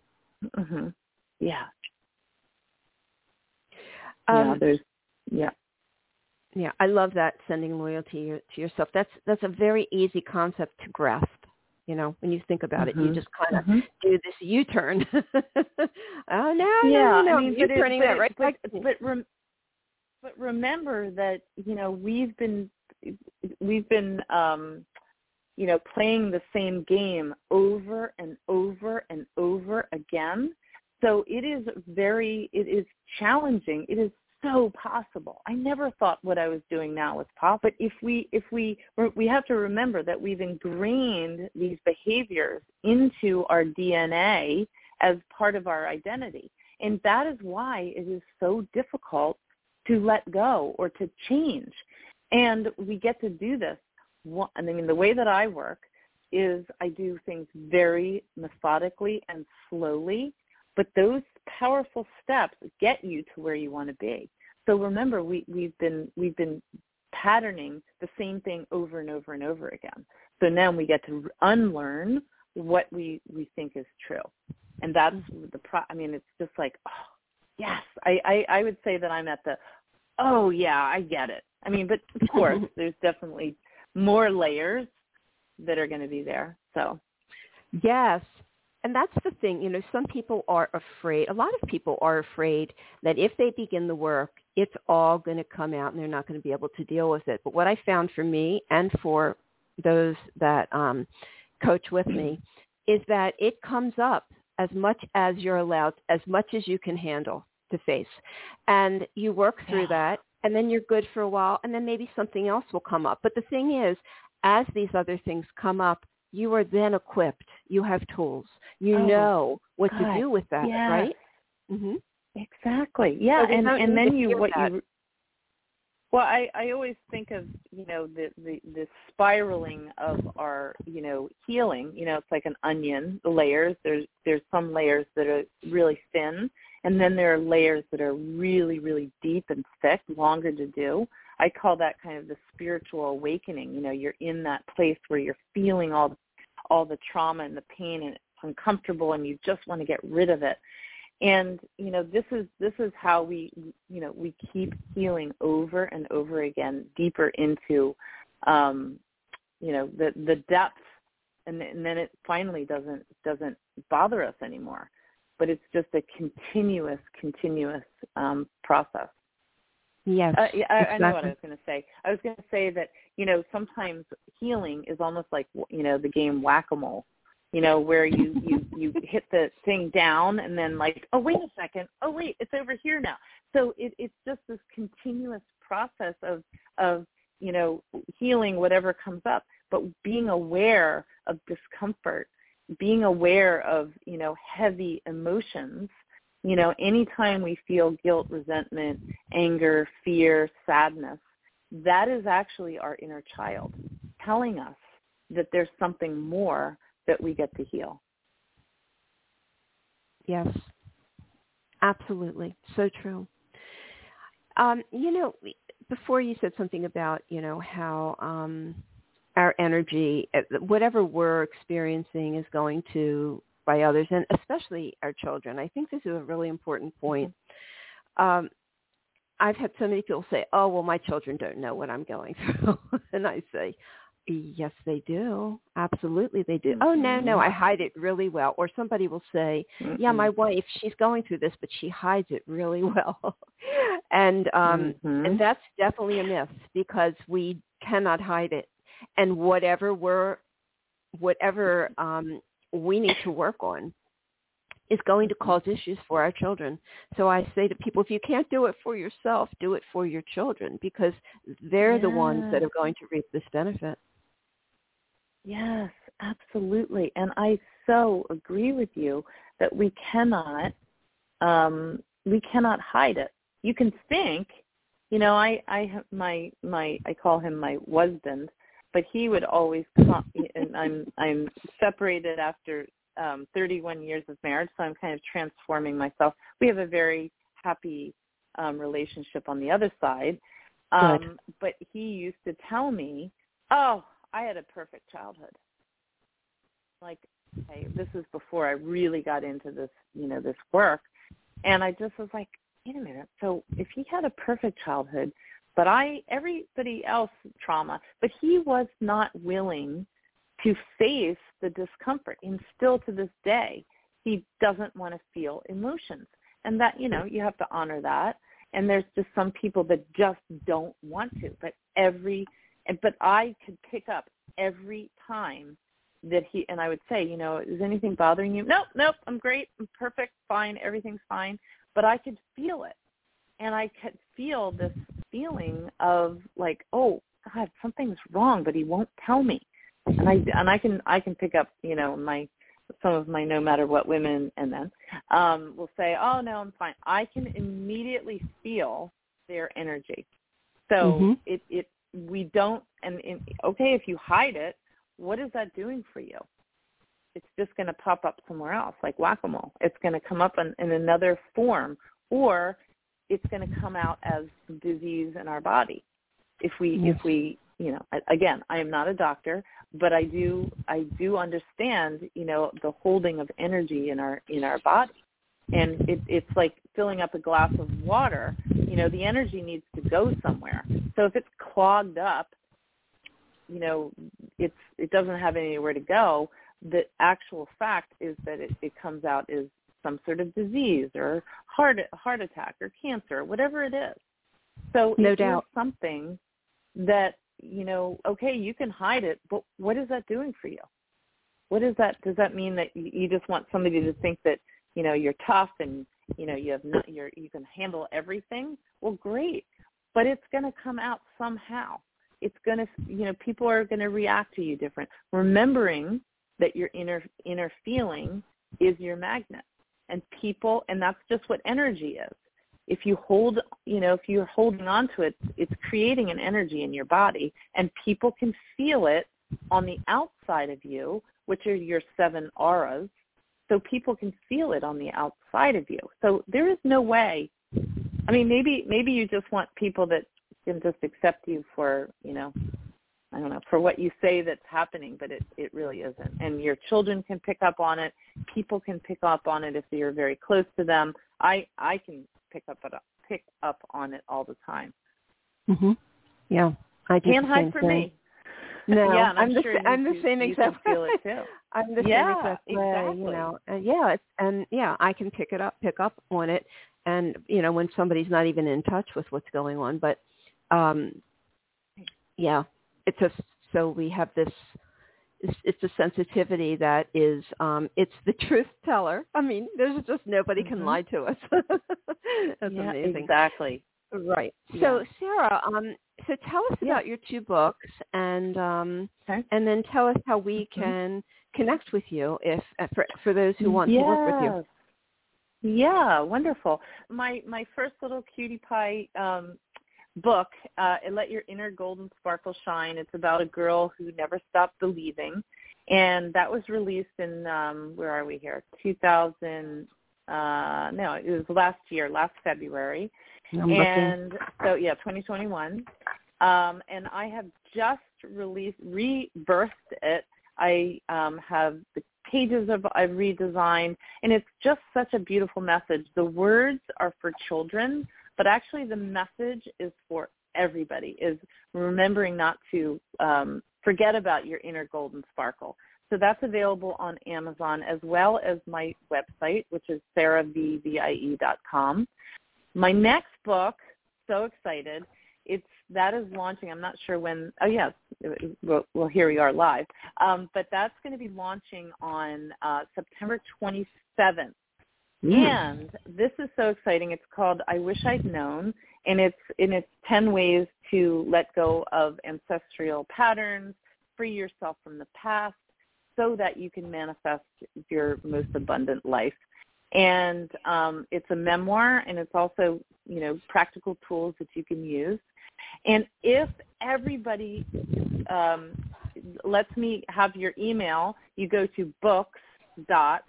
hmm Yeah. Um, yeah. There's. Yeah. Yeah, I love that sending loyalty to yourself. That's that's a very easy concept to grasp. You know, when you think about it, you Mhm. just kind of Mhm. do this U-turn. oh no, yeah, no, no, I mean, you're turning that right but, back to me. but, rem- but remember that you know we've been we've been um, you know playing the same game over and over and over again. So it is very it is challenging. It is so possible. I never thought what I was doing now was possible. But if we if we we have to remember that we've ingrained these behaviors into our DNA as part of our identity. And that is why it is so difficult to let go or to change. And we get to do this. I mean, the way that I work is I do things very methodically and slowly, but those powerful steps get you to where you want to be. So remember, we, we've been we've been patterning the same thing over and over and over again. So now we get to unlearn what we we think is true, and that's mm-hmm. the pro. I mean, it's just like, oh, yes, I, I I would say that I'm at the, oh yeah, I get it. I mean, but of course, there's definitely more layers that are going to be there. So Yes. And that's the thing, you know, some people are afraid, a lot of people are afraid that if they begin the work, it's all going to come out and they're not going to be able to deal with it. But what I found for me and for those that um, coach with me is that it comes up as much as you're allowed, as much as you can handle to face. And you work through that and then you're good for a while and then maybe something else will come up. But the thing is, as these other things come up, you are then equipped. You have tools. You Oh, know what to do with that, Yes. right? hmm Exactly. Yeah, So and and then you what that. you well, I I always think of you know the the the spiraling of our you know healing. You know, it's like an onion, the layers. There's there's some layers that are really thin, and then there are layers that are really really deep and thick, longer to do. I call that kind of the spiritual awakening. You know, you're in that place where you're feeling all all the trauma and the pain and it's uncomfortable and you just want to get rid of it. And you know this is this is how we you know we keep healing over and over again deeper into um you know the the depth and, and then it finally doesn't doesn't bother us anymore. But it's just a continuous continuous um process Yes. uh, yeah, I, I know what. I was going to say. I was going to say that you know sometimes healing is almost like you know the game whack a mole, you know where you you you hit the thing down and then like oh wait a second oh wait it's over here now. So it, it's just this continuous process of of you know healing whatever comes up, but being aware of discomfort, being aware of you know heavy emotions you know, anytime we feel guilt, resentment, anger, fear, sadness, that is actually our inner child telling us that there's something more that we get to heal. Yes. Absolutely. So true. Um, you know, before you said something about, you know, how um, our energy, uh, whatever we're experiencing is going to by others and especially our children. I think this is a really important point. Um, I've had so many people say, "Oh, well, my children don't know what I'm going through," and I say, "Yes, they do. Absolutely, they do." Oh, no, no, I hide it really well. Or somebody will say, "Yeah, my wife, she's going through this, but she hides it really well," and um, Mhm. and that's definitely a myth because we cannot hide it, and whatever we're, whatever um, we need to work on is going to cause issues for our children. So I say to people, if you can't do it for yourself, do it for your children because they're the ones that are going to reap this benefit. Yes, absolutely. And I so agree with you that we cannot um we cannot hide it. You can think, you know, I I have my my I call him my husband, but he would always come and I'm I'm separated after um 31 years of marriage, so I'm kind of transforming myself. We have a very happy um relationship on the other side. Um Good. but he used to tell me, "Oh, I had a perfect childhood." Like, okay, this is before I really got into this, you know, this work. And I just was like, "Wait a minute. So if he had a perfect childhood, but I everybody else trauma, but he was not willing to face the discomfort. And still to this day, he doesn't want to feel emotions. And that, you know, you have to honor that. And there's just some people that just don't want to. But every, but I could pick up every time that he, and I would say, you know, is anything bothering you? Nope, nope, I'm great, I'm perfect, fine, everything's fine. But I could feel it. And I could feel this feeling of like, oh, God, something's wrong, but he won't tell me. And I and I can I can pick up you know my some of my no matter what women and men um will say oh no I'm fine. I can immediately feel their energy. So Mm-hmm. it it we don't and, and okay if you hide it what is that doing for you? It's just going to pop up somewhere else like whack-a-mole. It's going to come up in, in another form or it's going to come out as disease in our body. If we Yes. if we you know again i am not a doctor but i do i do understand you know the holding of energy in our in our body. And it it's like filling up a glass of water you know the energy needs to go somewhere. So if it's clogged up you know it's it doesn't have anywhere to go the actual fact is that it, it comes out as some sort of disease or heart heart attack or cancer whatever it is. So No doubt. something that you know okay you can hide it but what is that doing for you? What is that does that mean that you, you just want somebody to think that you know you're tough and you know you have not you're you can handle everything? Well great. But it's going to come out somehow. It's going to you know people are going to react to you different. Remembering that your inner inner feeling is your magnet and people and that's just what energy is. If you hold you know if you're holding on to it it's creating an energy in your body and people can feel it on the outside of you which are your seven auras. So people can feel it on the outside of you. So there is no way. I mean maybe maybe you just want people that can just accept you for you know i don't know for what you say that's happening but it it really isn't. And your children can pick up on it people can pick up on it if you're very close to them i i can pick up it pick up on it all the time Mhm. Yeah. I can't hide thing. me No, yeah i'm, I'm the sure I'm the same exact feel it too I'm the Yeah, same exact way, exactly. you know. And yeah, it's, and yeah, I can pick it up, pick up on it, and you know when somebody's not even in touch with what's going on. But um, yeah, it's a so we have this. It's, it's a sensitivity that is um it's the truth teller. I mean, there's just nobody can Mhm. lie to us. That's yeah, amazing. exactly Right. Yeah. So Sarah, um, so tell us Yeah. about your two books, and um, Okay. and then tell us how we Mhm. can connect with you if uh, for for those who want to work with you. Yeah, wonderful. My my first little cutie pie um, book, uh, "Let Your Inner Golden Sparkle Shine." It's about a girl who never stopped believing, and that was released in um, where are we here? 2000. Uh, no, it was last year, last February I'm looking. and so yeah 2021 um and i have just released rebirthed it i um have the pages of i've redesigned and it's just such a beautiful message the words are for children but actually the message is for everybody is remembering not to um forget about your inner golden sparkle so that's available on amazon as well as my website which is sarahvvie.com my next book, so excited. It's that is launching. I'm not sure when. Oh yes, well, well here we are live. Um, but that's going to be launching on uh, September 27th. And this is so exciting. It's called I Wish I'd Known, and it's in its 10 ways to let go of ancestral patterns, free yourself from the past, so that you can manifest your most abundant life. And um, it's a memoir and it's also you know practical tools that you can use. And if everybody um, lets me have your email you go to books dot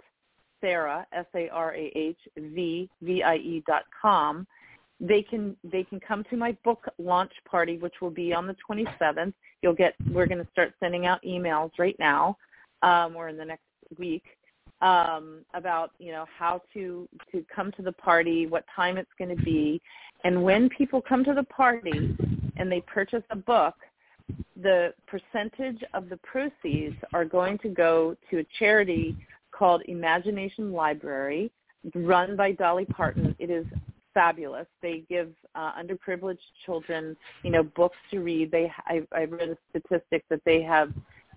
Sarah S A R A H V V I E dot com. They can they can come to my book launch party, which will be on the 27th. You'll get we're going to start sending out emails right now, um, or in the next week, um, about you know how to to come to the party, what time it's going to be, and when people come to the party and they purchase a book, the percentage of the proceeds are going to go to a charity called Imagination Library, run by Dolly Parton. It is fabulous. They give uh, underprivileged children, you know, books to read. They, I, I read a statistic that they have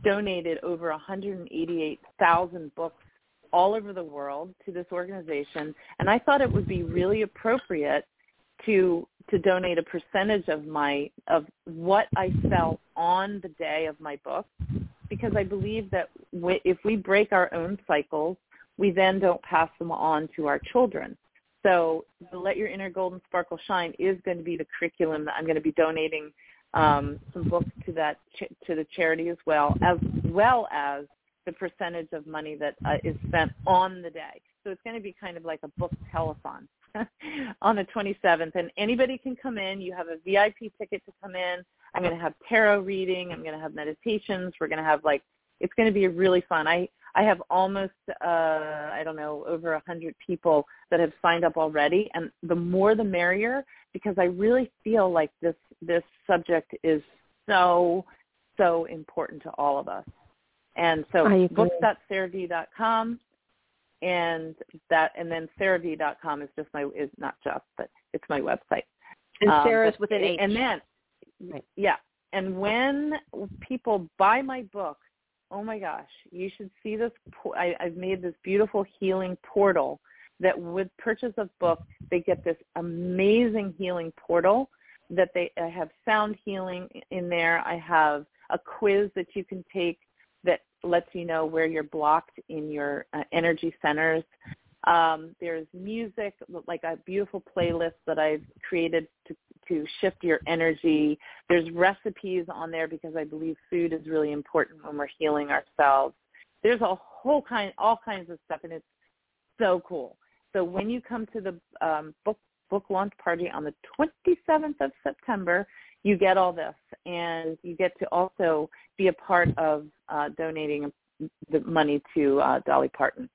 donated over 188,000 books all over the world to this organization, and I thought it would be really appropriate to to donate a percentage of my of what I sell on the day of my book because I believe that if we break our own cycles, we then don't pass them on to our children. So the Let Your Inner Golden Sparkle Shine is going to be the curriculum that I'm going to be donating um, some books to that ch- to the charity as well, as well as the percentage of money that uh, is spent on the day. So it's going to be kind of like a book telethon on the 27th, and anybody can come in. You have a VIP ticket to come in. I'm going to have tarot reading. I'm going to have meditations. We're going to have like it's going to be really fun. I I have almost uh I don't know over a hundred people that have signed up already, and the more the merrier because I really feel like this this subject is so so important to all of us. And so books.sarahv.com and that and then sarahv.com is just my is not just but it's my website. And um, Sarah's with an H. And then. Yeah. And when people buy my book, oh my gosh, you should see this. I, I've made this beautiful healing portal that with purchase of book, they get this amazing healing portal that they I have sound healing in there. I have a quiz that you can take that lets you know where you're blocked in your uh, energy centers. Um, there's music, like a beautiful playlist that I've created to to shift your energy. There's recipes on there because I believe food is really important when we're healing ourselves. There's a whole kind, all kinds of stuff, and it's so cool. So when you come to the um, book book launch party on the 27th of September, you get all this, and you get to also be a part of uh, donating the money to uh, Dolly Parton.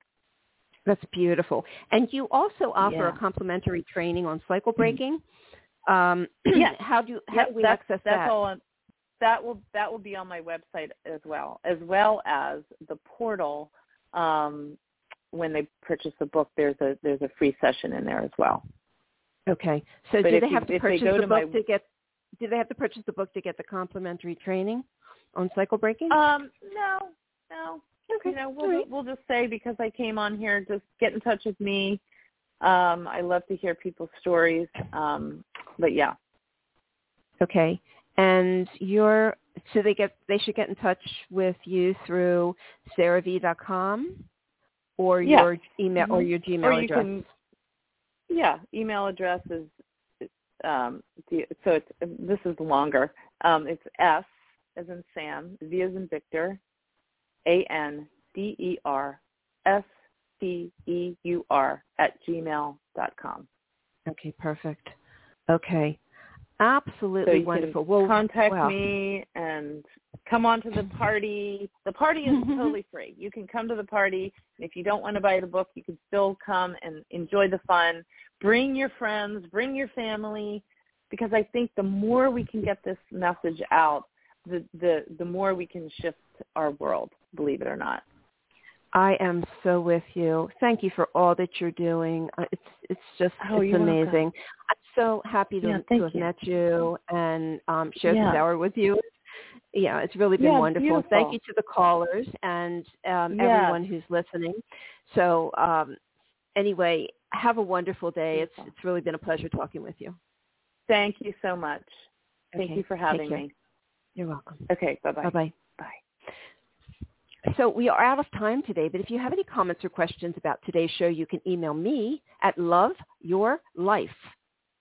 That's beautiful. And you also offer Yeah. a complimentary training on cycle breaking. Um, Yes. How do how do we access that's that? all. On, that will that will be on my website as well, as well as the portal. Um, when they purchase the book, there's a there's a free session in there as well. Okay. So But do they you- have to if they purchase go the to book my- to get? Do they have to purchase the book to get the complimentary training on cycle breaking? Um, no, no. okay. You know, we'll right. we'll just say because I came on here, just get in touch with me. Um, I love to hear people's stories. Um, but yeah, Okay. And your so they get they should get in touch with you through sarahv.com or Yeah. your email or Mhm. your Gmail or you address. can. Yeah, email address is um, so it's this is longer. Um, it's S as in Sam, V as in Victor, A N D E R S C E U R at gmail dot com. Okay, perfect. Okay. Absolutely you wonderful. Well, contact wow. me and come on to the party. The party is totally free. You can come to the party. And if you don't want to buy the book, you can still come and enjoy the fun. Bring your friends, bring your family, because I think the more we can get this message out, the the the more we can shift our world. Believe it or not. I am so with you. Thank you for all that you're doing. Uh, It's it's just Oh, it's you're welcome. So happy to, Yeah, to have you. met you and um, share Yeah. this hour with you. Yeah, it's really been Yeah, wonderful. Thank you to the callers and um, everyone who's listening. So um, anyway, have a wonderful day. It's Beautiful. it's really been a pleasure talking with you. Thank you so much. Thank Okay, you for having me. You're welcome. Okay, bye bye. Bye bye. Bye. So we are out of time today, but if you have any comments or questions about today's show, you can email me at loveyourlife